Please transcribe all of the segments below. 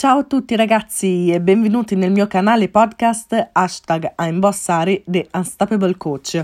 Ciao a tutti ragazzi e benvenuti nel mio canale podcast hashtag I'm Bossari The Unstoppable Coach.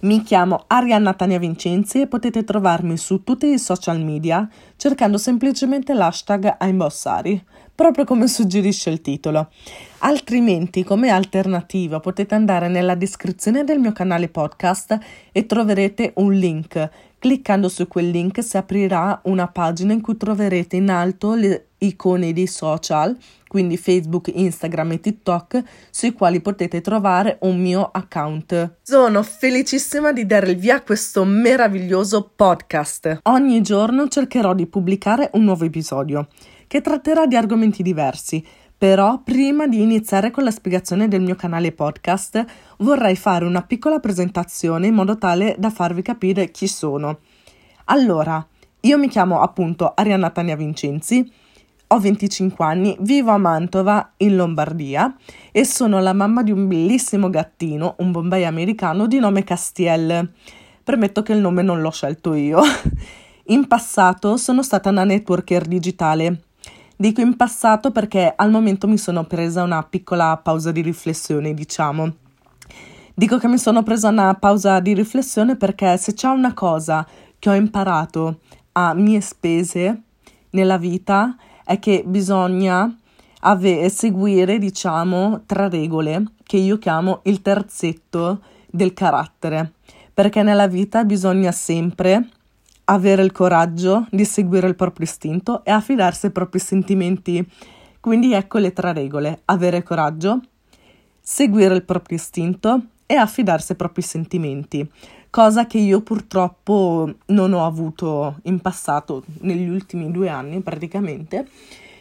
Mi chiamo Arianna Tania Vincenzi e potete trovarmi su tutti i social media cercando semplicemente l'hashtag I'm Bossari, proprio come suggerisce il titolo. Altrimenti, come alternativa, potete andare nella descrizione del mio canale podcast e troverete un link Cliccando su quel link si aprirà una pagina in cui troverete in alto le icone dei social, quindi Facebook, Instagram e TikTok, sui quali potete trovare un mio account. Sono felicissima di dare il via a questo meraviglioso podcast. Ogni giorno cercherò di pubblicare un nuovo episodio che tratterà di argomenti diversi però prima di iniziare con la spiegazione del mio canale podcast vorrei fare una piccola presentazione in modo tale da farvi capire chi sono. Allora, io mi chiamo appunto Arianna Tania Vincenzi, ho 25 anni, vivo a Mantova in Lombardia e sono la mamma di un bellissimo gattino, un Bombay americano di nome Castiel. Permetto che il nome non l'ho scelto io. In passato sono stata una networker digitale Dico in passato perché al momento mi sono presa una piccola pausa di riflessione, diciamo. Dico che mi sono presa una pausa di riflessione perché se c'è una cosa che ho imparato a mie spese nella vita è che bisogna ave- seguire, diciamo, tre regole che io chiamo il terzetto del carattere. Perché nella vita bisogna sempre avere il coraggio di seguire il proprio istinto e affidarsi ai propri sentimenti. Quindi ecco le tre regole: avere coraggio, seguire il proprio istinto e affidarsi ai propri sentimenti, cosa che io purtroppo non ho avuto in passato, negli ultimi due anni praticamente,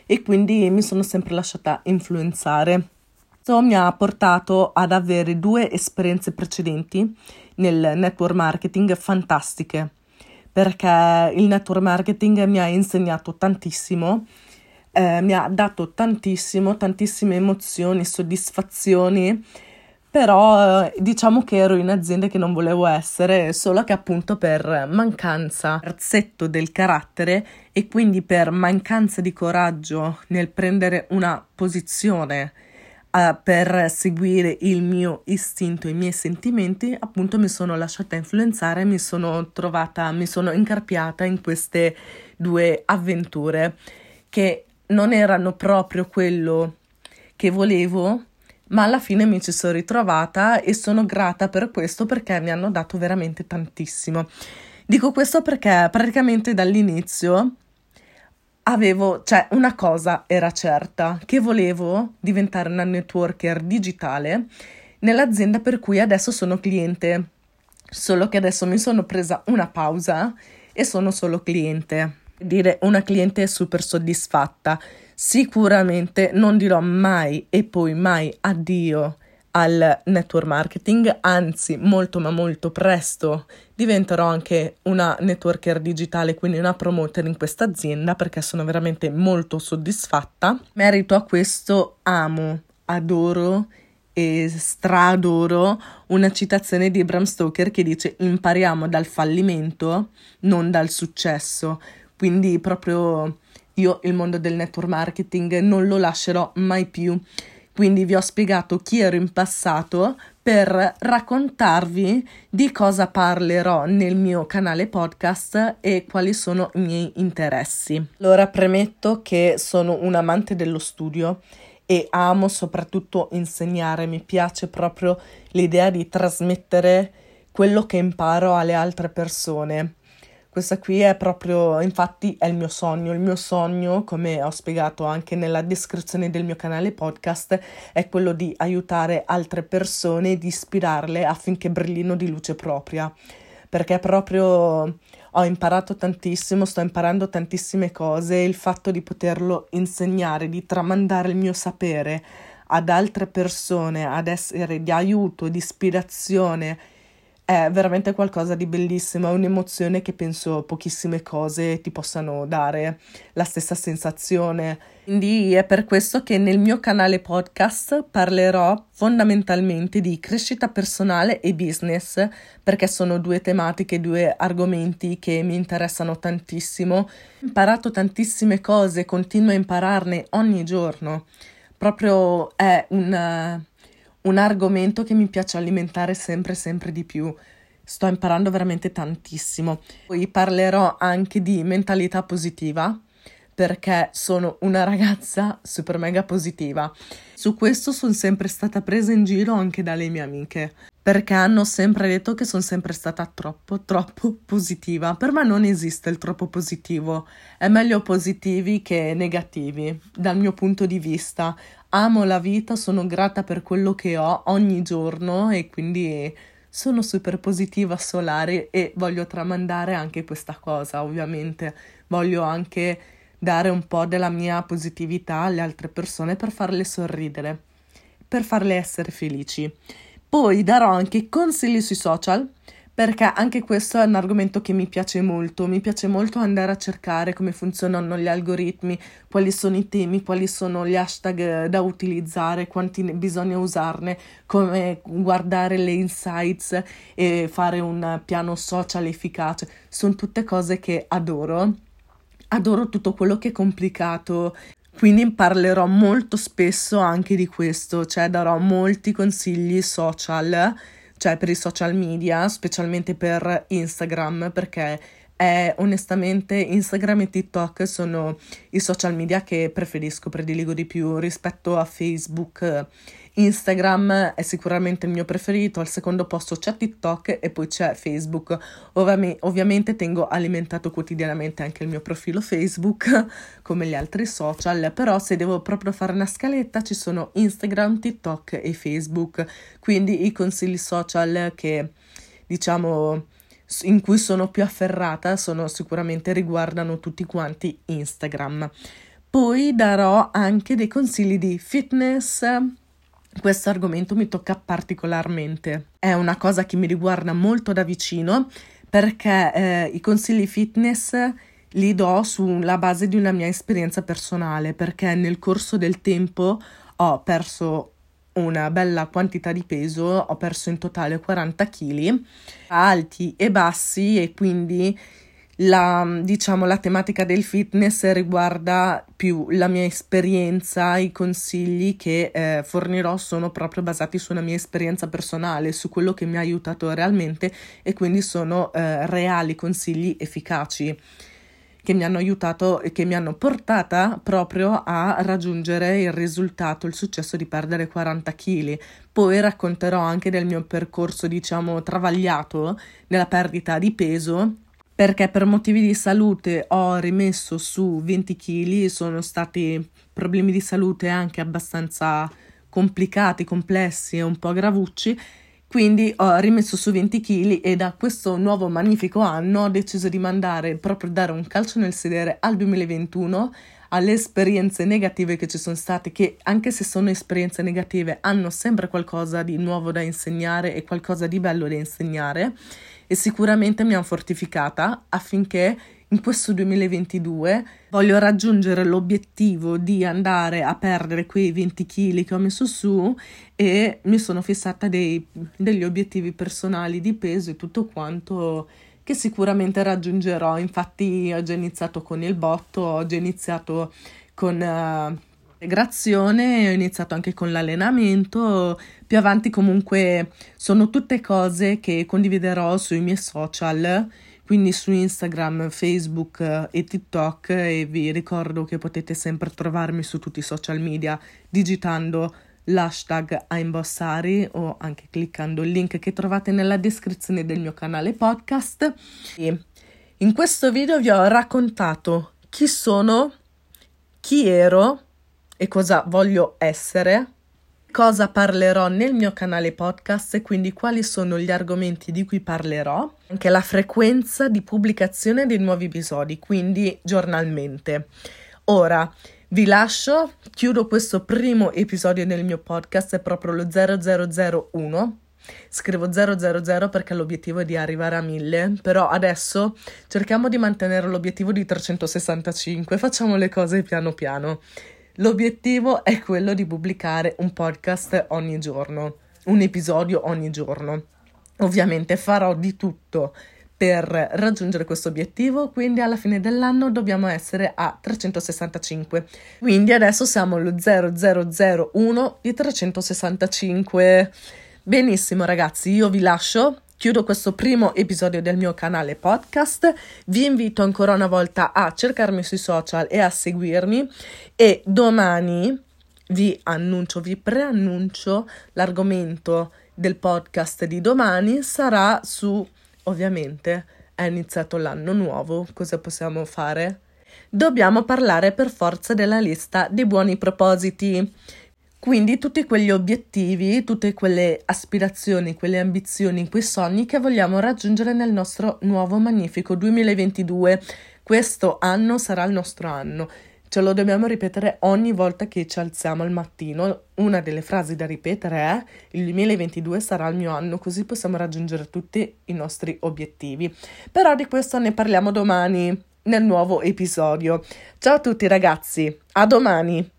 e quindi mi sono sempre lasciata influenzare. Questo mi ha portato ad avere due esperienze precedenti nel network marketing fantastiche perché il network marketing mi ha insegnato tantissimo, eh, mi ha dato tantissimo, tantissime emozioni, soddisfazioni, però eh, diciamo che ero in aziende che non volevo essere, solo che appunto per mancanza terzetto del carattere e quindi per mancanza di coraggio nel prendere una posizione uh, per seguire il mio istinto, i miei sentimenti, appunto mi sono lasciata influenzare, mi sono trovata, mi sono incarpiata in queste due avventure che non erano proprio quello che volevo, ma alla fine mi ci sono ritrovata e sono grata per questo perché mi hanno dato veramente tantissimo. Dico questo perché praticamente dall'inizio avevo, cioè una cosa era certa, che volevo diventare una networker digitale nell'azienda per cui adesso sono cliente, solo che adesso mi sono presa una pausa e sono solo cliente. Dire una cliente super soddisfatta. Sicuramente non dirò mai e poi mai addio al network marketing, anzi molto ma molto presto diventerò anche una networker digitale, quindi una promoter in questa azienda perché sono veramente molto soddisfatta. Merito a questo amo, adoro e stradoro una citazione di Bram Stoker che dice impariamo dal fallimento, non dal successo. Quindi proprio io il mondo del network marketing non lo lascerò mai più quindi vi ho spiegato chi ero in passato per raccontarvi di cosa parlerò nel mio canale podcast e quali sono i miei interessi. Allora premetto che sono un amante dello studio e amo soprattutto insegnare, mi piace proprio l'idea di trasmettere quello che imparo alle altre persone. Questa qui è proprio, infatti, è il mio sogno. Il mio sogno, come ho spiegato anche nella descrizione del mio canale podcast, è quello di aiutare altre persone di ispirarle affinché brillino di luce propria. Perché proprio ho imparato tantissimo, sto imparando tantissime cose il fatto di poterlo insegnare, di tramandare il mio sapere ad altre persone, ad essere di aiuto, di ispirazione è veramente qualcosa di bellissimo, è un'emozione che penso pochissime cose ti possano dare la stessa sensazione. Quindi è per questo che nel mio canale podcast parlerò fondamentalmente di crescita personale e business, perché sono due tematiche, due argomenti che mi interessano tantissimo. Ho imparato tantissime cose, continuo a impararne ogni giorno. Proprio è un un argomento che mi piace alimentare sempre sempre di più. Sto imparando veramente tantissimo. Poi parlerò anche di mentalità positiva perché sono una ragazza super mega positiva. Su questo sono sempre stata presa in giro anche dalle mie amiche, perché hanno sempre detto che sono sempre stata troppo, troppo positiva. Per me non esiste il troppo positivo, è meglio positivi che negativi, dal mio punto di vista. Amo la vita, sono grata per quello che ho ogni giorno e quindi sono super positiva solare e voglio tramandare anche questa cosa, ovviamente. Voglio anche dare un po' della mia positività alle altre persone per farle sorridere, per farle essere felici. Poi darò anche consigli sui social perché anche questo è un argomento che mi piace molto. Mi piace molto andare a cercare come funzionano gli algoritmi, quali sono i temi, quali sono gli hashtag da utilizzare, quanti ne bisogna usarne, come guardare le insights e fare un piano social efficace. Sono tutte cose che adoro. Adoro tutto quello che è complicato, quindi parlerò molto spesso anche di questo, cioè darò molti consigli social cioè per i social media, specialmente per Instagram, perché è onestamente Instagram e TikTok sono i social media che preferisco, prediligo di più rispetto a Facebook Instagram è sicuramente il mio preferito, al secondo posto c'è TikTok e poi c'è Facebook. Ovvi- ovviamente tengo alimentato quotidianamente anche il mio profilo Facebook, come gli altri social, però se devo proprio fare una scaletta ci sono Instagram, TikTok e Facebook, quindi i consigli social che diciamo in cui sono più afferrata sono sicuramente riguardano tutti quanti Instagram. Poi darò anche dei consigli di fitness, questo argomento mi tocca particolarmente. È una cosa che mi riguarda molto da vicino perché eh, i consigli fitness li do sulla base di una mia esperienza personale perché nel corso del tempo ho perso una bella quantità di peso, ho perso in totale 40 kg, alti e bassi e quindi la, diciamo, la tematica del fitness riguarda più la mia esperienza, i consigli che eh, fornirò sono proprio basati su una mia esperienza personale, su quello che mi ha aiutato realmente e quindi sono eh, reali consigli efficaci che mi hanno aiutato e che mi hanno portata proprio a raggiungere il risultato, il successo di perdere 40 kg. Poi racconterò anche del mio percorso, diciamo, travagliato nella perdita di peso perché per motivi di salute ho rimesso su 20 kg, sono stati problemi di salute anche abbastanza complicati, complessi e un po' gravucci, quindi ho rimesso su 20 kg e da questo nuovo magnifico anno ho deciso di mandare proprio dare un calcio nel sedere al 2021 alle esperienze negative che ci sono state, che anche se sono esperienze negative hanno sempre qualcosa di nuovo da insegnare e qualcosa di bello da insegnare. E sicuramente mi hanno fortificata affinché in questo 2022 voglio raggiungere l'obiettivo di andare a perdere quei 20 kg che ho messo su e mi sono fissata dei, degli obiettivi personali di peso e tutto quanto che sicuramente raggiungerò. Infatti ho già iniziato con il botto, ho già iniziato con uh, ho iniziato anche con l'allenamento, più avanti comunque sono tutte cose che condividerò sui miei social, quindi su Instagram, Facebook e TikTok e vi ricordo che potete sempre trovarmi su tutti i social media digitando l'hashtag Aimbossari o anche cliccando il link che trovate nella descrizione del mio canale podcast. E in questo video vi ho raccontato chi sono, chi ero e cosa voglio essere, cosa parlerò nel mio canale podcast e quindi quali sono gli argomenti di cui parlerò, anche la frequenza di pubblicazione dei nuovi episodi, quindi giornalmente. Ora vi lascio, chiudo questo primo episodio del mio podcast, è proprio lo 0001 scrivo 000 perché l'obiettivo è di arrivare a 1000, però adesso cerchiamo di mantenere l'obiettivo di 365, facciamo le cose piano piano. L'obiettivo è quello di pubblicare un podcast ogni giorno, un episodio ogni giorno. Ovviamente farò di tutto per raggiungere questo obiettivo, quindi alla fine dell'anno dobbiamo essere a 365. Quindi adesso siamo allo 0001 di 365. Benissimo ragazzi, io vi lascio. Chiudo questo primo episodio del mio canale podcast. Vi invito ancora una volta a cercarmi sui social e a seguirmi e domani vi annuncio, vi preannuncio l'argomento del podcast di domani sarà su Ovviamente è iniziato l'anno nuovo, cosa possiamo fare? Dobbiamo parlare per forza della lista dei buoni propositi. Quindi tutti quegli obiettivi, tutte quelle aspirazioni, quelle ambizioni, quei sogni che vogliamo raggiungere nel nostro nuovo magnifico 2022. Questo anno sarà il nostro anno Ce lo dobbiamo ripetere ogni volta che ci alziamo al mattino. Una delle frasi da ripetere è il 2022 sarà il mio anno, così possiamo raggiungere tutti i nostri obiettivi. Però di questo ne parliamo domani nel nuovo episodio. Ciao a tutti ragazzi, a domani!